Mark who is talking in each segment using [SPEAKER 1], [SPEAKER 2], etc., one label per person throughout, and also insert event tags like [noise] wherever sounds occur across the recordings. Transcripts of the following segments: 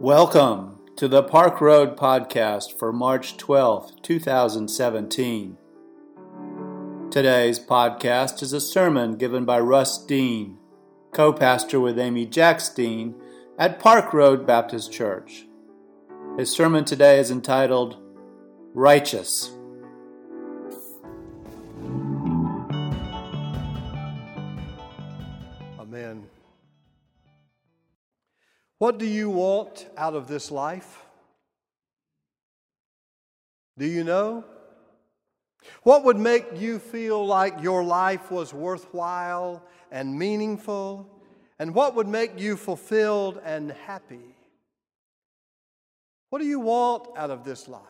[SPEAKER 1] Welcome to the Park Road Podcast for March 12th, 2017. Today's podcast is a sermon given by Russ Dean, co pastor with Amy Jacks Dean at Park Road Baptist Church. His sermon today is entitled Righteous.
[SPEAKER 2] Amen. What do you want out of this life? Do you know? What would make you feel like your life was worthwhile and meaningful? And what would make you fulfilled and happy? What do you want out of this life?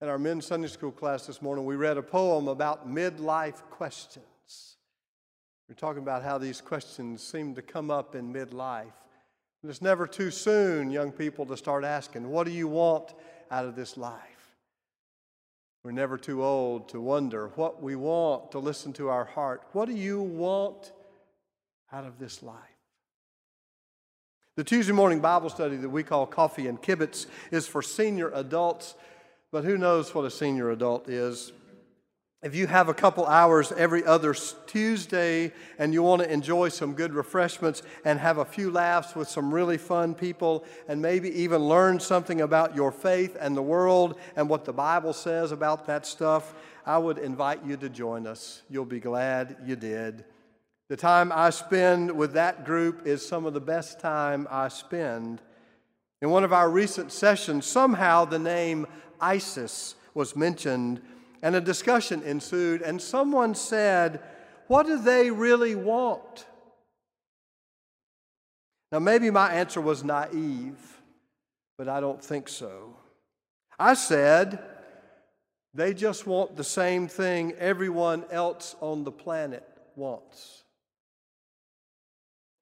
[SPEAKER 2] In our men's Sunday school class this morning, we read a poem about midlife questions. We're talking about how these questions seem to come up in midlife. And it's never too soon, young people, to start asking, What do you want out of this life? We're never too old to wonder what we want, to listen to our heart. What do you want out of this life? The Tuesday morning Bible study that we call Coffee and Kibitz is for senior adults, but who knows what a senior adult is? If you have a couple hours every other Tuesday and you want to enjoy some good refreshments and have a few laughs with some really fun people and maybe even learn something about your faith and the world and what the Bible says about that stuff, I would invite you to join us. You'll be glad you did. The time I spend with that group is some of the best time I spend. In one of our recent sessions, somehow the name ISIS was mentioned and a discussion ensued, and someone said, What do they really want? Now, maybe my answer was naive, but I don't think so. I said, They just want the same thing everyone else on the planet wants.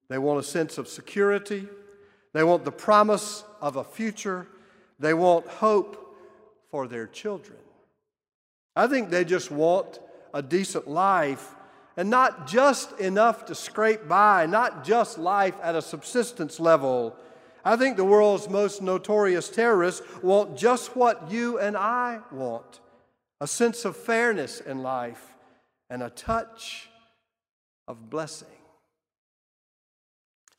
[SPEAKER 2] They want a sense of security. They want the promise of a future. They want hope for their children. I think they just want a decent life and not just enough to scrape by, not just life at a subsistence level. I think the world's most notorious terrorists want just what you and I want a sense of fairness in life and a touch of blessing.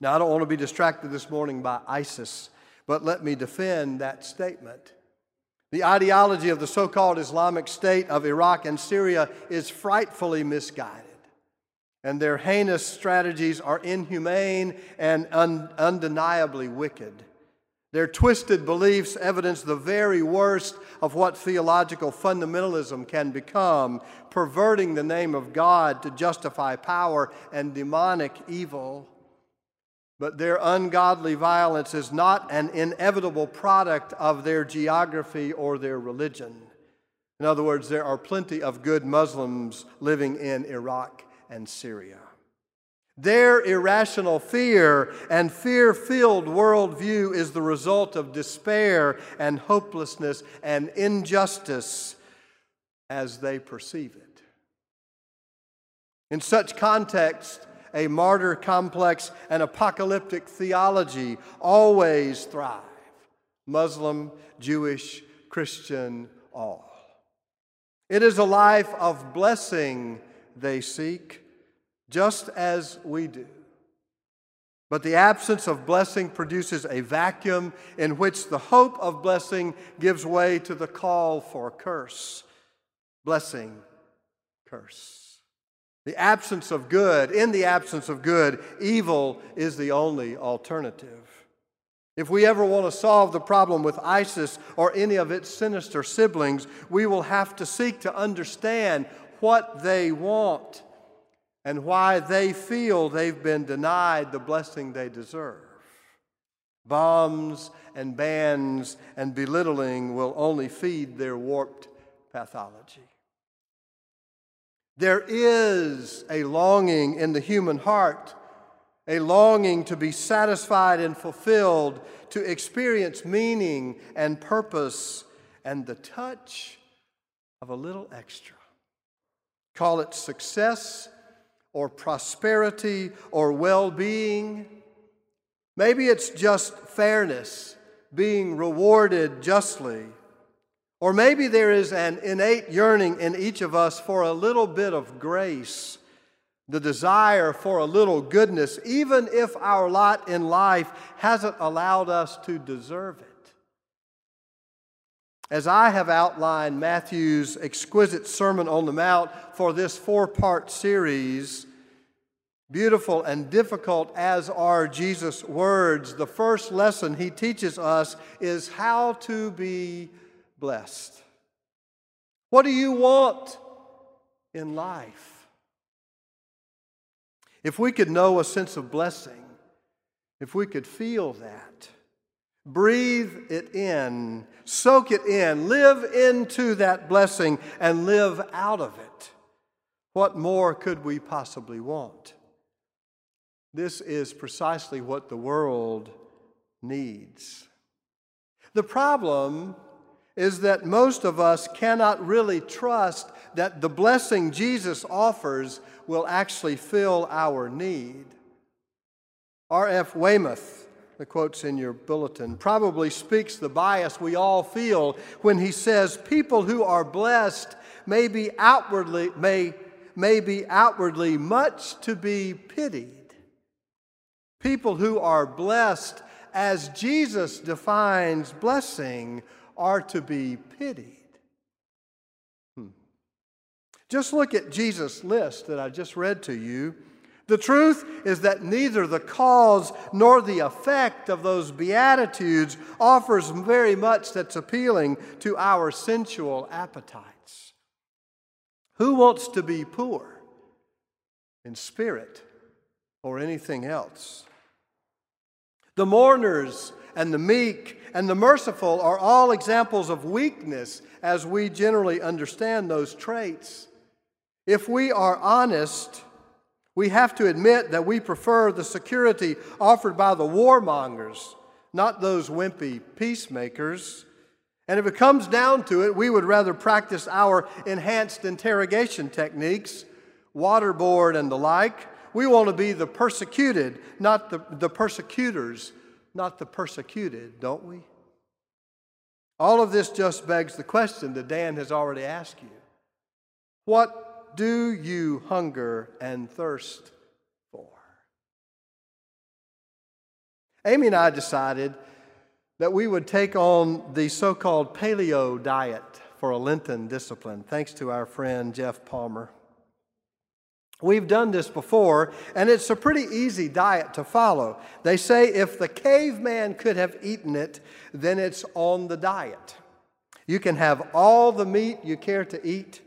[SPEAKER 2] Now, I don't want to be distracted this morning by ISIS, but let me defend that statement. The ideology of the so called Islamic State of Iraq and Syria is frightfully misguided, and their heinous strategies are inhumane and un- undeniably wicked. Their twisted beliefs evidence the very worst of what theological fundamentalism can become, perverting the name of God to justify power and demonic evil. But their ungodly violence is not an inevitable product of their geography or their religion. In other words, there are plenty of good Muslims living in Iraq and Syria. Their irrational fear and fear filled worldview is the result of despair and hopelessness and injustice as they perceive it. In such context, a martyr complex, and apocalyptic theology always thrive Muslim, Jewish, Christian, all. It is a life of blessing they seek, just as we do. But the absence of blessing produces a vacuum in which the hope of blessing gives way to the call for curse. Blessing, curse. The absence of good, in the absence of good, evil is the only alternative. If we ever want to solve the problem with ISIS or any of its sinister siblings, we will have to seek to understand what they want and why they feel they've been denied the blessing they deserve. Bombs and bans and belittling will only feed their warped pathology. There is a longing in the human heart, a longing to be satisfied and fulfilled, to experience meaning and purpose and the touch of a little extra. Call it success or prosperity or well being. Maybe it's just fairness, being rewarded justly. Or maybe there is an innate yearning in each of us for a little bit of grace, the desire for a little goodness, even if our lot in life hasn't allowed us to deserve it. As I have outlined Matthew's exquisite Sermon on the Mount for this four part series, beautiful and difficult as are Jesus' words, the first lesson he teaches us is how to be blessed. What do you want in life? If we could know a sense of blessing, if we could feel that, breathe it in, soak it in, live into that blessing, and live out of it, what more could we possibly want? This is precisely what the world needs. The problem is that most of us cannot really trust that the blessing Jesus offers will actually fill our need. R.F. Weymouth, the quotes in your bulletin, probably speaks the bias we all feel when he says people who are blessed may be outwardly may, may be outwardly much to be pitied People who are blessed, as Jesus defines blessing, are to be pitied. Hmm. Just look at Jesus' list that I just read to you. The truth is that neither the cause nor the effect of those Beatitudes offers very much that's appealing to our sensual appetites. Who wants to be poor in spirit or anything else? The mourners and the meek and the merciful are all examples of weakness as we generally understand those traits. If we are honest, we have to admit that we prefer the security offered by the warmongers, not those wimpy peacemakers. And if it comes down to it, we would rather practice our enhanced interrogation techniques, waterboard and the like, we want to be the persecuted, not the, the persecutors, not the persecuted, don't we? All of this just begs the question that Dan has already asked you What do you hunger and thirst for? Amy and I decided that we would take on the so called paleo diet for a Lenten discipline, thanks to our friend Jeff Palmer. We've done this before, and it's a pretty easy diet to follow. They say if the caveman could have eaten it, then it's on the diet. You can have all the meat you care to eat,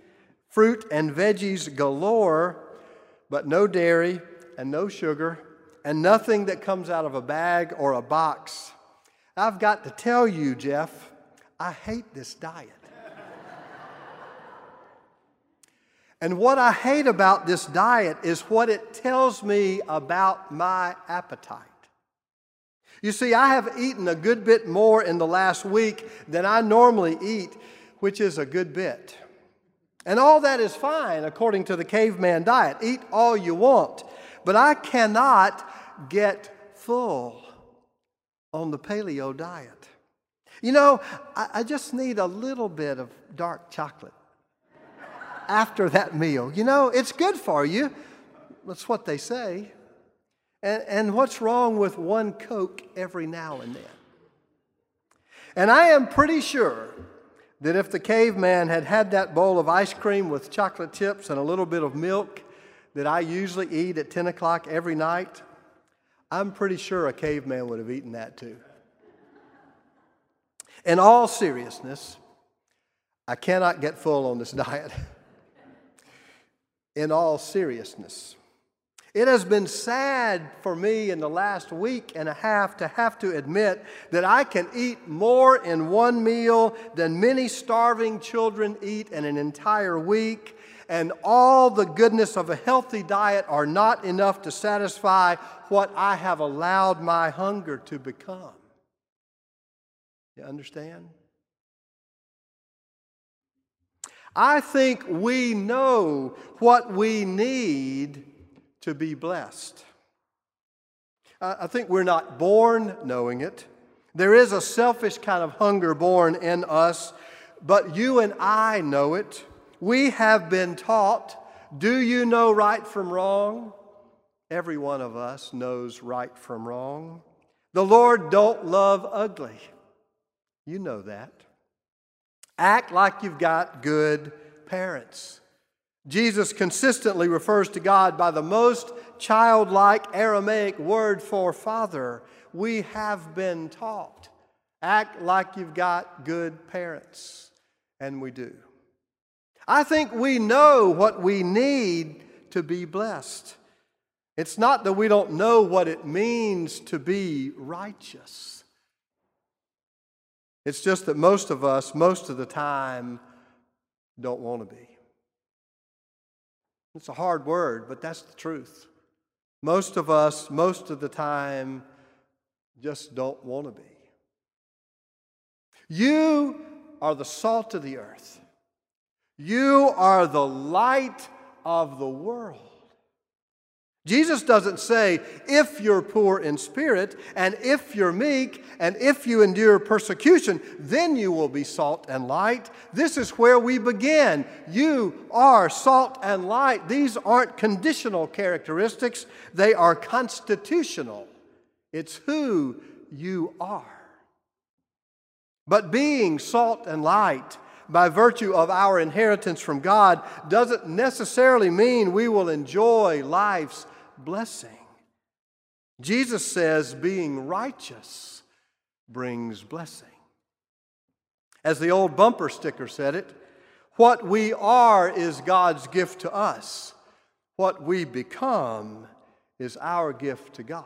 [SPEAKER 2] fruit and veggies galore, but no dairy and no sugar, and nothing that comes out of a bag or a box. I've got to tell you, Jeff, I hate this diet. And what I hate about this diet is what it tells me about my appetite. You see, I have eaten a good bit more in the last week than I normally eat, which is a good bit. And all that is fine according to the caveman diet. Eat all you want. But I cannot get full on the paleo diet. You know, I, I just need a little bit of dark chocolate after that meal. You know, it's good for you. That's what they say. And, and what's wrong with one Coke every now and then? And I am pretty sure that if the caveman had had that bowl of ice cream with chocolate chips and a little bit of milk that I usually eat at 10 o'clock every night, I'm pretty sure a caveman would have eaten that too. In all seriousness, I cannot get full on this [laughs] diet. In all seriousness. It has been sad for me in the last week and a half to have to admit that I can eat more in one meal than many starving children eat in an entire week, and all the goodness of a healthy diet are not enough to satisfy what I have allowed my hunger to become. You understand? I think we know what we need to be blessed. I think we're not born knowing it. There is a selfish kind of hunger born in us, but you and I know it. We have been taught do you know right from wrong? Every one of us knows right from wrong. The Lord don't love ugly. You know that. Act like you've got good parents. Jesus consistently refers to God by the most childlike Aramaic word for father. We have been taught. Act like you've got good parents. And we do. I think we know what we need to be blessed. It's not that we don't know what it means to be righteous. It's just that most of us, most of the time, don't want to be. It's a hard word, but that's the truth. Most of us, most of the time, just don't want to be. You are the salt of the earth. You are the light of the world. Jesus doesn't say, if you're poor in spirit, and if you're meek, and if you endure persecution, then you will be salt and light. This is where we begin. You are salt and light. These aren't conditional characteristics, they are constitutional. It's who you are. But being salt and light, by virtue of our inheritance from God, doesn't necessarily mean we will enjoy life's blessing. Jesus says being righteous brings blessing. As the old bumper sticker said it, what we are is God's gift to us. What we become is our gift to God.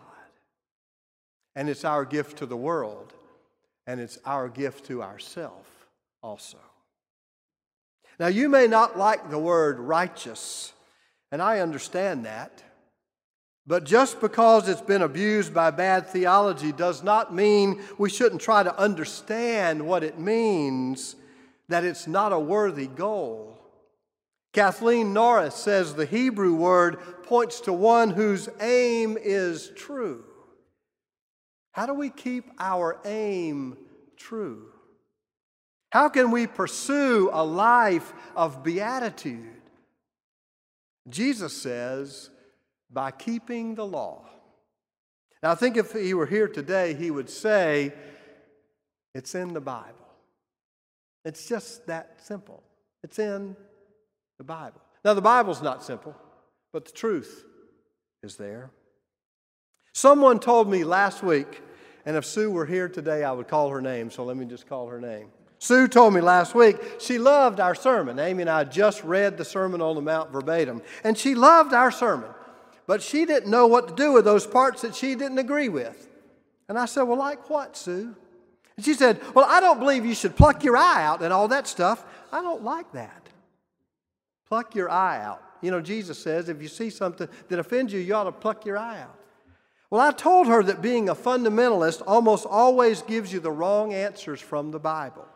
[SPEAKER 2] And it's our gift to the world. And it's our gift to ourself also. Now, you may not like the word righteous, and I understand that. But just because it's been abused by bad theology does not mean we shouldn't try to understand what it means, that it's not a worthy goal. Kathleen Norris says the Hebrew word points to one whose aim is true. How do we keep our aim true? How can we pursue a life of beatitude? Jesus says, by keeping the law. Now, I think if he were here today, he would say, It's in the Bible. It's just that simple. It's in the Bible. Now, the Bible's not simple, but the truth is there. Someone told me last week, and if Sue were here today, I would call her name, so let me just call her name. Sue told me last week she loved our sermon. Amy and I just read the Sermon on the Mount verbatim, and she loved our sermon but she didn't know what to do with those parts that she didn't agree with. And I said, Well, like what, Sue? And she said, Well, I don't believe you should pluck your eye out and all that stuff. I don't like that. Pluck your eye out. You know, Jesus says if you see something that offends you, you ought to pluck your eye out. Well, I told her that being a fundamentalist almost always gives you the wrong answers from the Bible.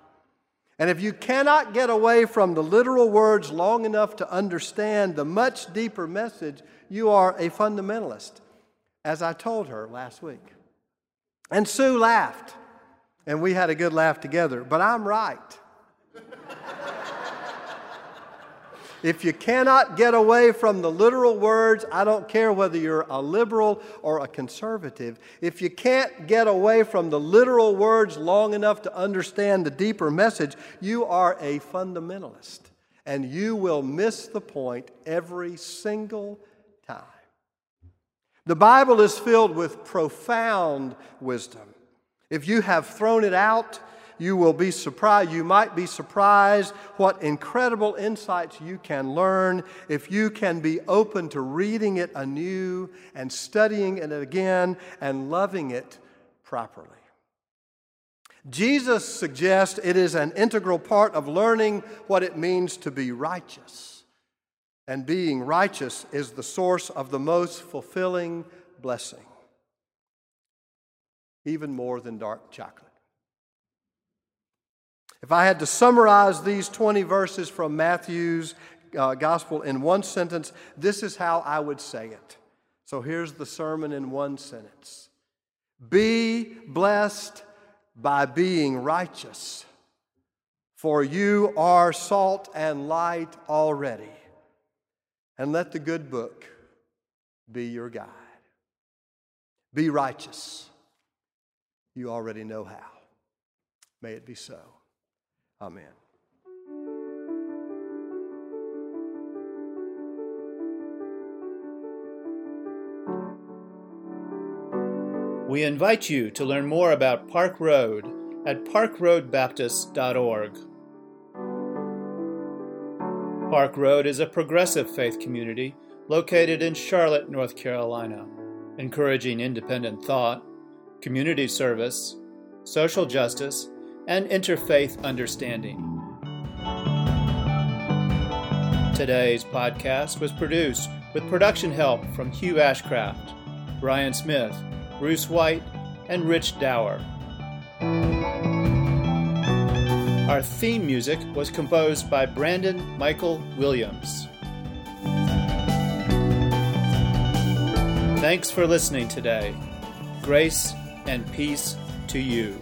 [SPEAKER 2] And if you cannot get away from the literal words long enough to understand the much deeper message, you are a fundamentalist, as I told her last week. And Sue laughed, and we had a good laugh together, but I'm right. If you cannot get away from the literal words, I don't care whether you're a liberal or a conservative, if you can't get away from the literal words long enough to understand the deeper message, you are a fundamentalist. And you will miss the point every single time. The Bible is filled with profound wisdom. If you have thrown it out, you will be surprised. You might be surprised what incredible insights you can learn if you can be open to reading it anew and studying it again and loving it properly. Jesus suggests it is an integral part of learning what it means to be righteous. And being righteous is the source of the most fulfilling blessing, even more than dark chocolate. If I had to summarize these 20 verses from Matthew's uh, gospel in one sentence, this is how I would say it So here's the sermon in one sentence Be blessed by being righteous, for you are salt and light already. And let the good book be your guide. Be righteous. You already know how. May it be so. Amen.
[SPEAKER 1] We invite you to learn more about Park Road at parkroadbaptist.org. Park Road is a progressive faith community located in Charlotte, North Carolina, encouraging independent thought, community service, social justice, and interfaith understanding. Today's podcast was produced with production help from Hugh Ashcraft, Brian Smith, Bruce White, and Rich Dower. Our theme music was composed by Brandon Michael Williams. Thanks for listening today. Grace and peace to you.